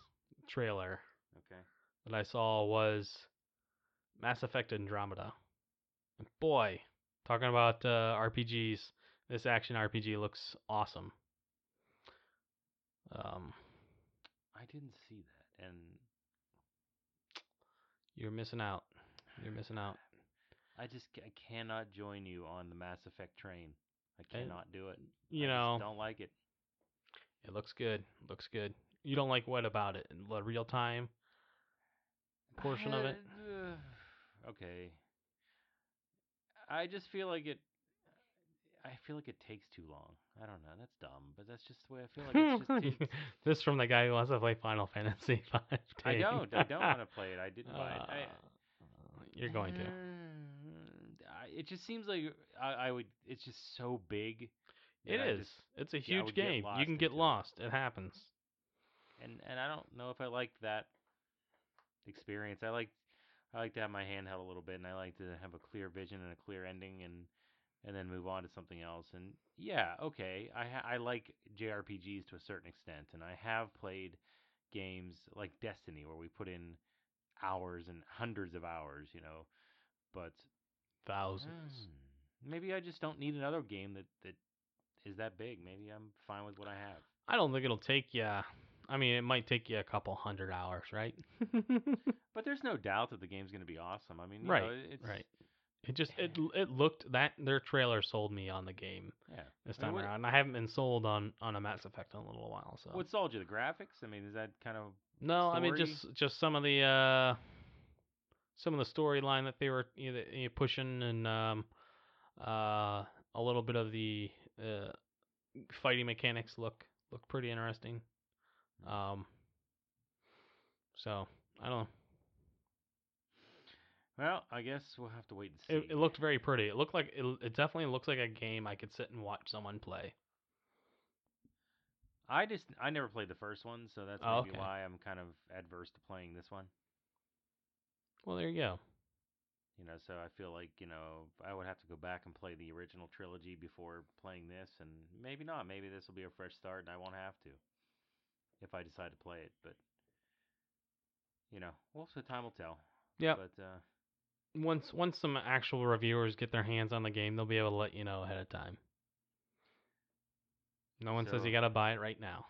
trailer Okay. that I saw was Mass Effect Andromeda. And boy, talking about uh, RPGs, this action RPG looks awesome. Um, I didn't see that, and you're missing out. You're missing out. I just ca- I cannot join you on the Mass Effect train. I cannot do it. You I know, just don't like it. it looks good. Looks good. You don't like what about it? The real time portion of it? Uh, okay. I just feel like it. I feel like it takes too long. I don't know. That's dumb, but that's just the way I feel like it's just too. this from the guy who wants to play Final Fantasy Five. I don't. I don't want to play it. I didn't buy it. I, Uh, You're going to. It just seems like I, I would. It's just so big. It I is. just- it's a huge get game. You can get into it. lost. It happens. and and I don't know if I like that experience. I like I like to have my hand held a little bit, and I like to have a clear vision and a clear ending, and and then move on to something else. And yeah, okay, I ha- I like JRPGs to a certain extent, and I have played games like Destiny where we put in hours and hundreds of hours, you know. But Thousands. hmm, maybe I just don't need another game that that is that big. Maybe I'm fine with what I have. I don't think it'll take you. I mean, it might take you a couple hundred hours, right? But there's no doubt that the game's going to be awesome. I mean, you Right, know, it's right. It just it it looked that their trailer sold me on the game Yeah. this I mean, time around. And I haven't been sold on on a Mass Effect in a little while, so What sold you? The graphics? I mean, is that kind of no, I mean just just some of the uh some of the storyline that they were you know, you know, pushing and um uh a little bit of the uh fighting mechanics look look pretty interesting. Um so I don't know. Well, I guess we'll have to wait and see. It, it looked very pretty. It looked like it, it definitely looks like a game I could sit and watch someone play. I just I never played the first one, so that's Oh, maybe okay. why I'm kind of adverse to playing this one. Well, there you go. You know, so I feel like you know I would have to go back and play the original trilogy before playing this, and maybe not. Maybe this will be a fresh start, and I won't have to if I decide to play it. But you know, well, so time will tell. Yeah. But uh, Once once some actual reviewers get their hands on the game, they'll be able to let you know ahead of time. No one says you gotta buy it right now.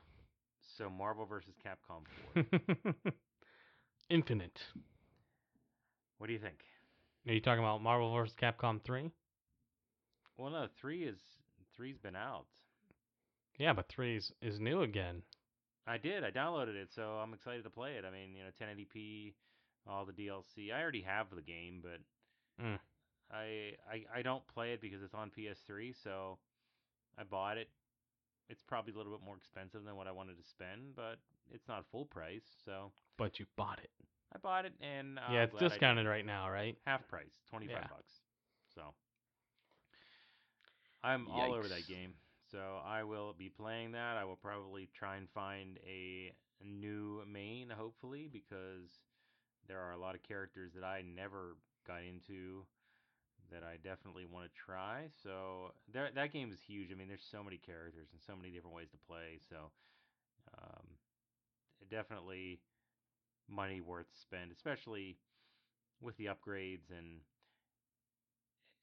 so Marvel versus Capcom 4. Infinite. What do you think? Are you talking about Marvel vs. Capcom 3? Well, no, three is three's been out. Yeah, but 3 is, is new again. I did. I downloaded it, so I'm excited to play it. I mean, you know, 1080p, all the DLC. I already have the game, but Mm. I, I I don't play it because it's on PS3, so I bought it. It's probably a little bit more expensive than what I wanted to spend, but it's not full price, so But you bought it. I bought it and uh, yeah, it's glad I did. discounted right now, right? half price, 25 Yeah. bucks. So I'm all over that game. So I will be playing that. I will probably try and find a new main, hopefully, because there are a lot of characters that I never got into that I definitely want to try. So there, that game is huge. I mean, there's so many characters and so many different ways to play. So um, definitely money worth spend, especially with the upgrades and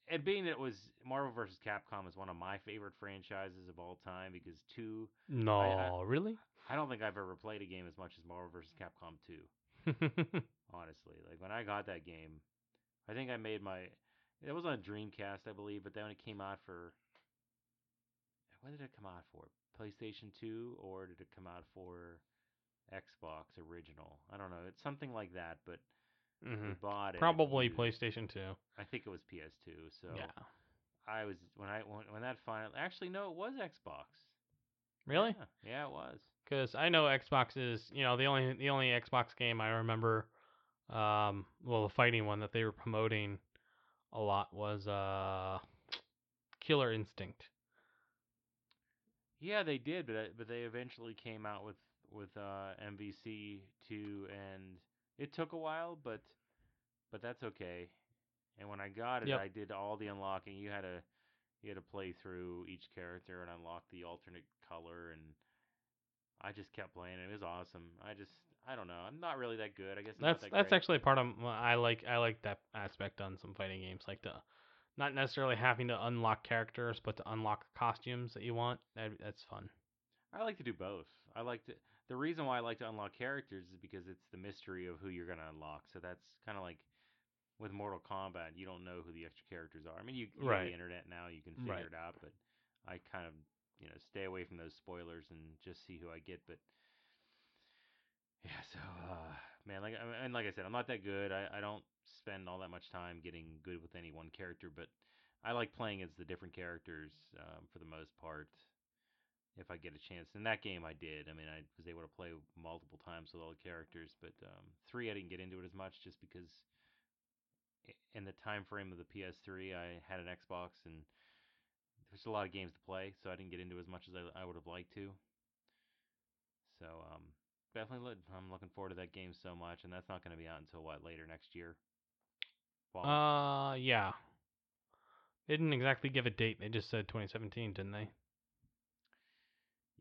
and being that it was Marvel vs. Capcom is one of my favorite franchises of all time because two No, really? I don't think I've ever played a game as much as Marvel vs. Capcom 2, honestly. Like when I got that game, I think I made my it was on Dreamcast, I believe, but then it came out for what did it come out for? PlayStation 2 or did it come out for Xbox original? I don't know. It's something like that, but we hmm bought it. Probably used. PlayStation 2. I think it was PS2. So yeah. I was when I when, when that finally actually no, it was Xbox. Really? Yeah, yeah, it was. Because I know Xbox is, you know, the only the only Xbox game I remember, um, well, the fighting one that they were promoting a lot was uh, Killer Instinct. Yeah, they did, but uh, but they eventually came out with with uh, MVC two, and it took a while, but but that's okay. And when I got it, Yep. I did all the unlocking. You had to you had to play through each character and unlock the alternate color, and I just kept playing. it. It was awesome. I just I don't know. I'm not really that good. I guess That's that that's great. actually part of I like. I like that aspect on some fighting games, like the not necessarily having to unlock characters, but to unlock costumes that you want. That, that's fun. I like to do both. I like to. The reason why I like to unlock characters is because it's the mystery of who you're gonna unlock. So that's kind of like with Mortal Kombat, you don't know who the extra characters are. I mean, you, you Right. the internet now, you can figure Right. it out, but I kind of you know stay away from those spoilers and just see who I get. But yeah, so uh, man, like and like I said, I'm not that good. I I don't spend all that much time getting good with any one character, but I like playing as the different characters um, for the most part if I get a chance. In that game, I did. I mean, I was able to play multiple times with all the characters, but um, three I didn't get into it as much just because in the time frame of the PS3, I had an Xbox and there's a lot of games to play, so I didn't get into as much as I, I would have liked to. So, um, definitely. Look, I'm looking forward to that game so much, and that's not going to be out until what later next year. Fall. Uh, yeah. They didn't exactly give a date. They just said 2017, didn't they?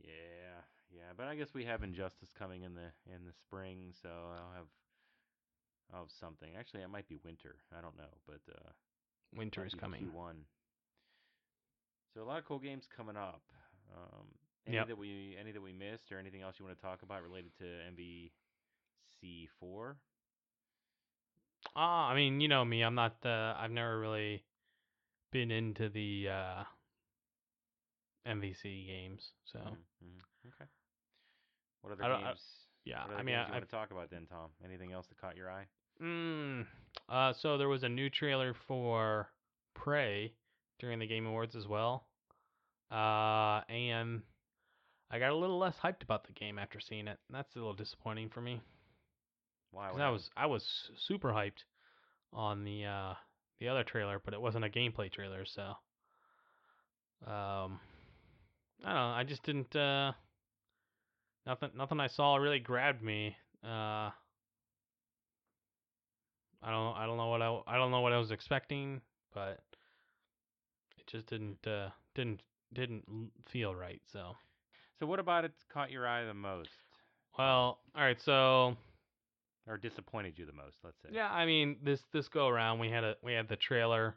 yeah, yeah. But I guess we have Injustice coming in the in the spring, so I'll have I'll have something. Actually, it might be winter. I don't know, but uh, Winter is coming. Q1. So a lot of cool games coming up. Um, any Yep. that we any that we missed, or anything else you want to talk about related to MVC four? Ah, I mean, you know me. I'm not. Uh, I've never really been into the uh, MVC games. So Mm-hmm. Okay. What other don't- I- games? yeah, I mean, games I- want to talk about then, Tom? Anything else that caught your eye? Mm. Uh, so there was a new trailer for Prey during the Game Awards as well. Uh, and I got a little less hyped about the game after seeing it. That's a little disappointing for me. Why? what I was I was super hyped on the uh the other trailer, but it wasn't a gameplay trailer, so um I don't know, I just didn't uh nothing nothing I saw really grabbed me. Uh I don't I don't know what I I don't know what I was expecting, but it just didn't uh didn't didn't feel right, so So what about it caught your eye the most, well, all right, so or disappointed you the most? Let's say. Yeah, I mean this this go around we had a we had the trailer,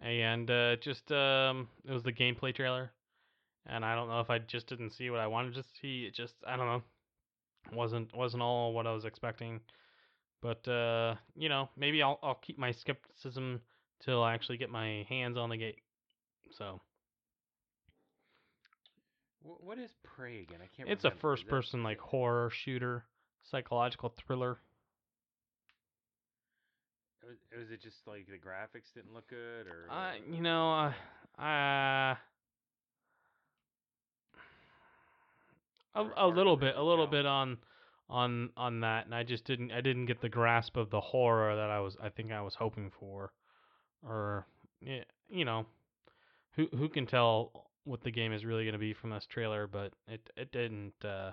and uh, just um it was the gameplay trailer, and I don't know if I just didn't see what I wanted to see. It just I don't know, wasn't wasn't all what I was expecting, but uh you know maybe I'll I'll keep my skepticism till I actually get my hands on the game. So What is Prey again? I can't. it's a remember. Is first that- person like horror shooter, psychological thriller. Was, was it just like the graphics didn't look good, or? Uh, you know, uh, uh, a, a little bit, a little bit on, on, on that, and I just didn't, I didn't get the grasp of the horror that I was, I think I was hoping for, or, yeah, you know, who, who can tell what the game is really going to be from this trailer? But it, it didn't. Uh,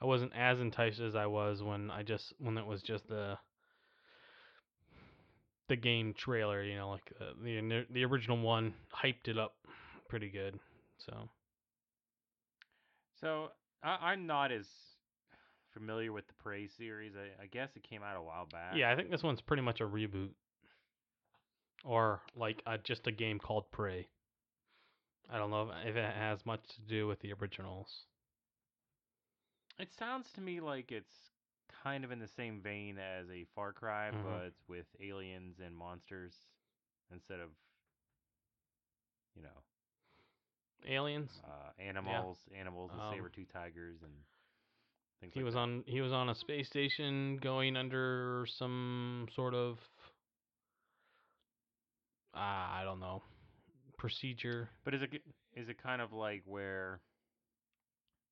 I wasn't as enticed as I was when I just, when it was just the, the game trailer. You know, like uh, the the original one hyped it up pretty good. So. So I, I'm not as familiar with the Prey series. I, I guess it came out a while back. Yeah, I think this one's pretty much a reboot, or like uh, just a game called Prey. I don't know if it has much to do with the originals. It sounds to me like it's kind of in the same vein as a Far Cry, Mhm. but with aliens and monsters instead of, you know, Aliens. uh, animals, animals, the Um, saber-tooth tigers and things He like was that. on he was on a space station going under some sort of uh, I don't know procedure. But is it is it kind of like where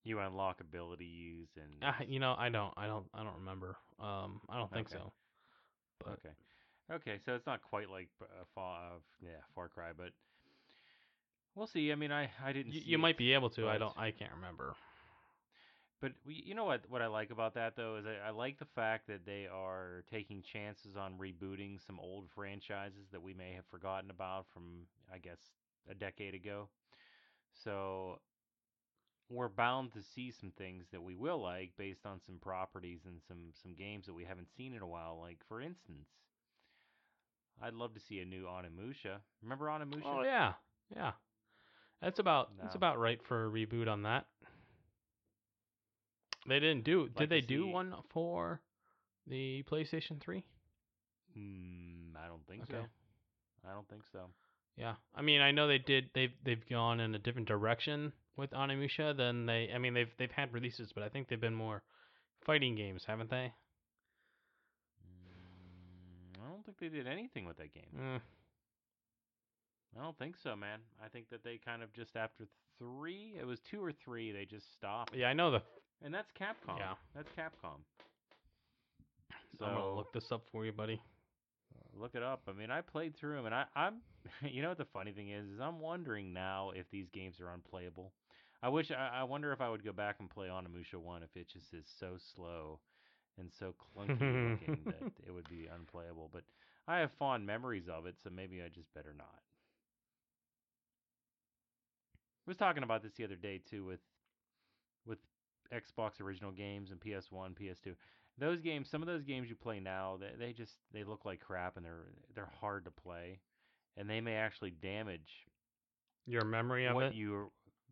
you unlock abilities and Uh, you know, I don't I don't I don't remember. Um, I don't think Okay. so. But okay, okay, so it's not quite like uh, Far uh, yeah Far Cry, but we'll see. I mean, I I didn't. you, you might be able to. I don't. I can't remember. But we, you know what? What I like about that though is I, I like the fact that they are taking chances on rebooting some old franchises that we may have forgotten about from I guess a decade ago. So we're bound to see some things that we will like based on some properties and some some games that we haven't seen in a while. Like for instance, I'd love to see a new Onimusha. Remember Onimusha? Oh yeah, yeah. That's about that's about right for a reboot on that. They didn't do. Like did they to do one for the PlayStation Three? Mm, I don't think Okay. so. I don't think so. Yeah, I mean, I know they did. They've they've gone in a different direction with Onimusha than they. I mean, they've they've had releases, but I think they've been more fighting games, haven't they? Mm, I don't think they did anything with that game. Mm, I don't think so, man. I think that they kind of just after three, it was two or three, they just stopped. yeah, I know the. And that's Capcom. Yeah. That's Capcom. So I'm gonna look this up for you, buddy. look it up. I mean, I played through them, and I, I'm, you know what the funny thing is, is I'm wondering now if these games are unplayable. I wish I, I wonder if I would go back and play Onimusha one if it just is so slow and so clunky looking that it would be unplayable. But I have fond memories of it, so maybe I just better not. I was talking about this the other day too with with Xbox original games and PS1, PS2. Those games, some of those games you play now, they, they just they look like crap and they're they're hard to play, and they may actually damage Your memory of what it. you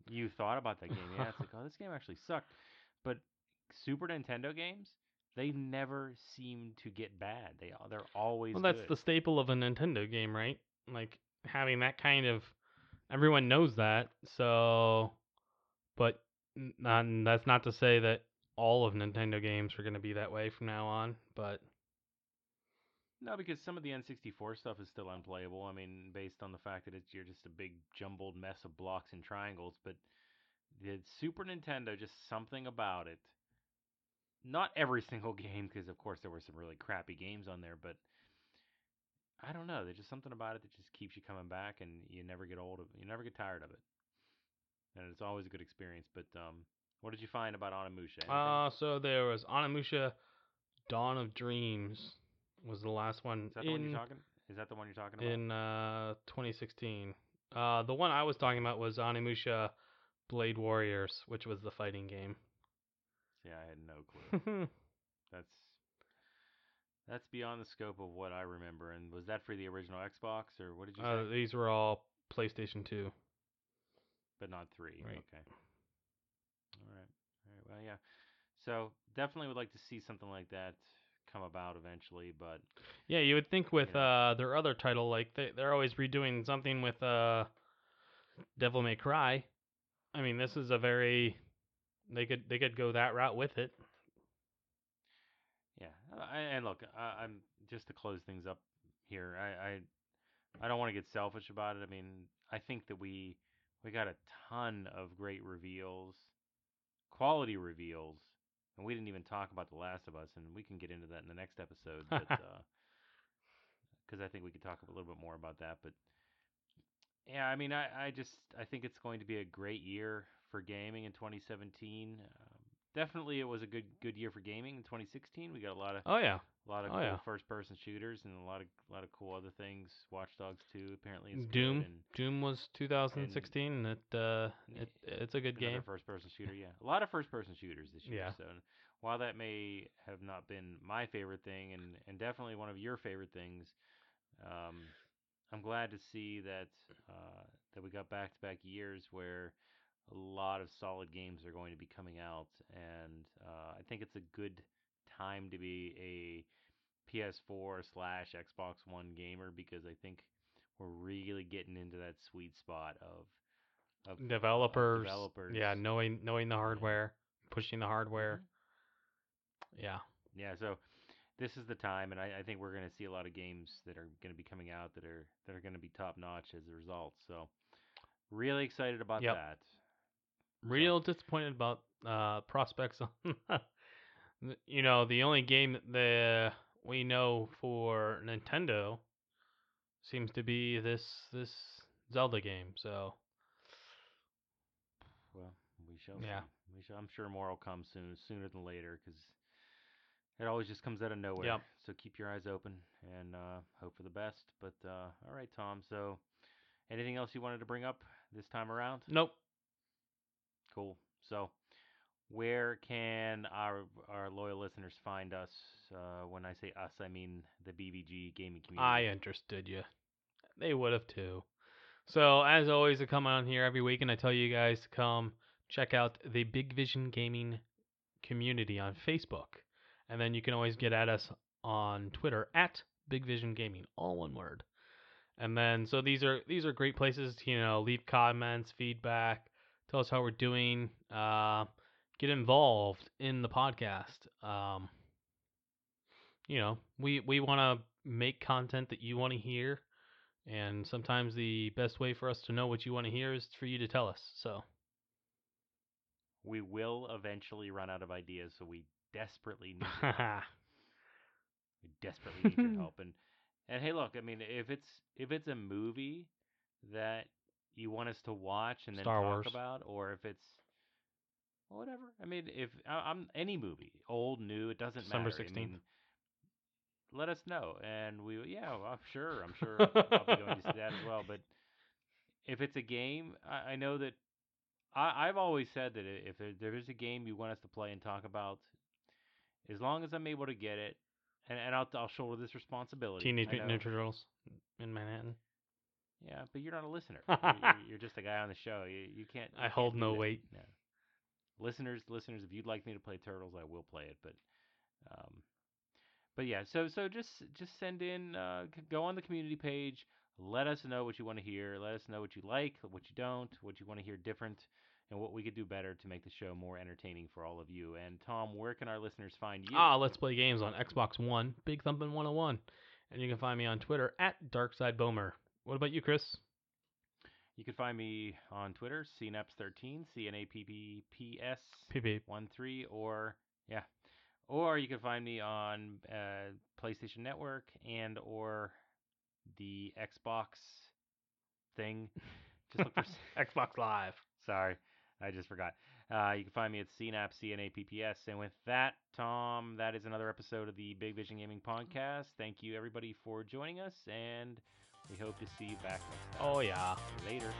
you thought about that game. Yeah, it's like oh, this game actually sucked. But Super Nintendo games, they never seem to get bad. They they're always well, that's good. the staple of a Nintendo game, right? Like having that kind of everyone knows that. So, but not, that's not to say that all of Nintendo games are going to be that way from now on. But No, because some of the N64 stuff is still unplayable. I mean, based on the fact that it's you're just a big jumbled mess of blocks and triangles. But the Super Nintendo, just something about it. Not every single game, because of course there were some really crappy games on there. But I don't know. There's just something about it that just keeps you coming back, and you never get old of. You never get tired of it, and it's always a good experience. But um, what did you find about Onimusha? Anything? uh, so there was Onimusha, Dawn of Dreams was the last one is that the one you're talking? Is that the one you're talking about? in uh 2016. Uh, the one I was talking about was Onimusha Blade Warriors, which was the fighting game. Yeah, I had no clue. That's that's beyond the scope of what I remember. And was that for the original Xbox or what did you uh, say? these were all PlayStation 2. But not three. Right. Okay. All right. All right. Well, yeah. So definitely would like to see something like that come about eventually. But Yeah, you would think with know. uh their other title, like they they're always redoing something with uh Devil May Cry. I mean, this is a very they could they could go that route with it. Yeah. Uh, I, and look, I, I'm just to close things up here. I I, I don't want to get selfish about it. I mean, I think that we we got a ton of great reveals, quality reveals, and we didn't even talk about The Last of Us, and we can get into that in the next episode. But uh, because I think we could talk a little bit more about that. But yeah, I mean, I, I just I think it's going to be a great year for gaming in 2017. Definitely, it was a good good year for gaming in 2016. We got a lot of Oh yeah, a lot of Oh, cool yeah. first person shooters and a lot of a lot of cool other things. Watch Dogs 2 apparently is Doom. and Doom was 2016, and it uh it it's a good game. first person shooter. Yeah, a lot of first person shooters this year. Yeah. So while that may have not been my favorite thing, and and definitely one of your favorite things, um, I'm glad to see that uh, that we got back to back years where a lot of solid games are going to be coming out, and uh, I think it's a good time to be a PS4 slash Xbox One gamer because I think we're really getting into that sweet spot of of uh, Developers, developers. yeah, knowing knowing the hardware, pushing the hardware. Mhm. Yeah, Yeah, so this is the time, and I, I think we're going to see a lot of games that are going to be coming out that are that are going to be top notch as a result. So, really excited about Yep. that. Real disappointed about uh prospects you know, the only game that the we know for Nintendo seems to be this this Zelda game. So Well, we shall Yeah. see. We shall. I'm sure more will come soon, sooner than later, because it always just comes out of nowhere. Yep. So keep your eyes open and uh, hope for the best. But uh, all right, Tom. So, anything else you wanted to bring up this time around? nope. Cool. So, where can our our loyal listeners find us? Uh, when I say us, I mean the BVG gaming community. I understood you. They would have too. So as always, I come on here every week and I tell you guys to come check out the Big Vision Gaming community on Facebook, and then you can always get at us on Twitter at Big Vision Gaming, all one word. And then so these are these are great places to you know leave comments, feedback, tell us how we're doing, uh, get involved in the podcast. Um, you know, we we want to make content that you want to hear, and sometimes the best way for us to know what you want to hear is for you to tell us. So we will eventually run out of ideas, so we desperately need your help. We desperately need your help. And and hey, look, I mean, if it's if it's a movie that you want us to watch and then Star talk Wars. about, or if it's well, whatever. I mean, if I- I'm any movie, old, new, it doesn't December matter. I 16th. mean, let us know, and we yeah, well, I'm sure, I'm sure I'll be going to see that as well. But if it's a game, I, I know that I, I've always said that if there, there is a game you want us to play and talk about, as long as I'm able to get it, and, and I'll I'll shoulder this responsibility. Teenage Mutant Ninja Turtles in Manhattan. Yeah, but you're not a listener. You're, you're, just a guy on the show. You, you can't. you I can't hold no weight. No. Listeners, listeners, if you'd like me to play Turtles, I will play it. But, um, but yeah. So so just just send in. Uh, go on the community page. Let us know what you want to hear. Let us know what you like, what you don't, what you want to hear different, and what we could do better to make the show more entertaining for all of you. And Tom, where can our listeners find you? Ah, let's play games on Xbox One, Big Thumpin' 101. And you can find me on Twitter at DarksideBomer. What about you, Chris? You can find me on Twitter, cnaps13, c n a p p p s PB. one three or yeah or you can find me on uh, playstation network and or the xbox thing just look for Xbox Live. sorry i just forgot uh, you can find me at cnap c-n-a-p-p-s and with that tom that is another episode of the big vision gaming podcast thank you everybody for joining us and we hope to see you back next time. Oh, yeah. Later.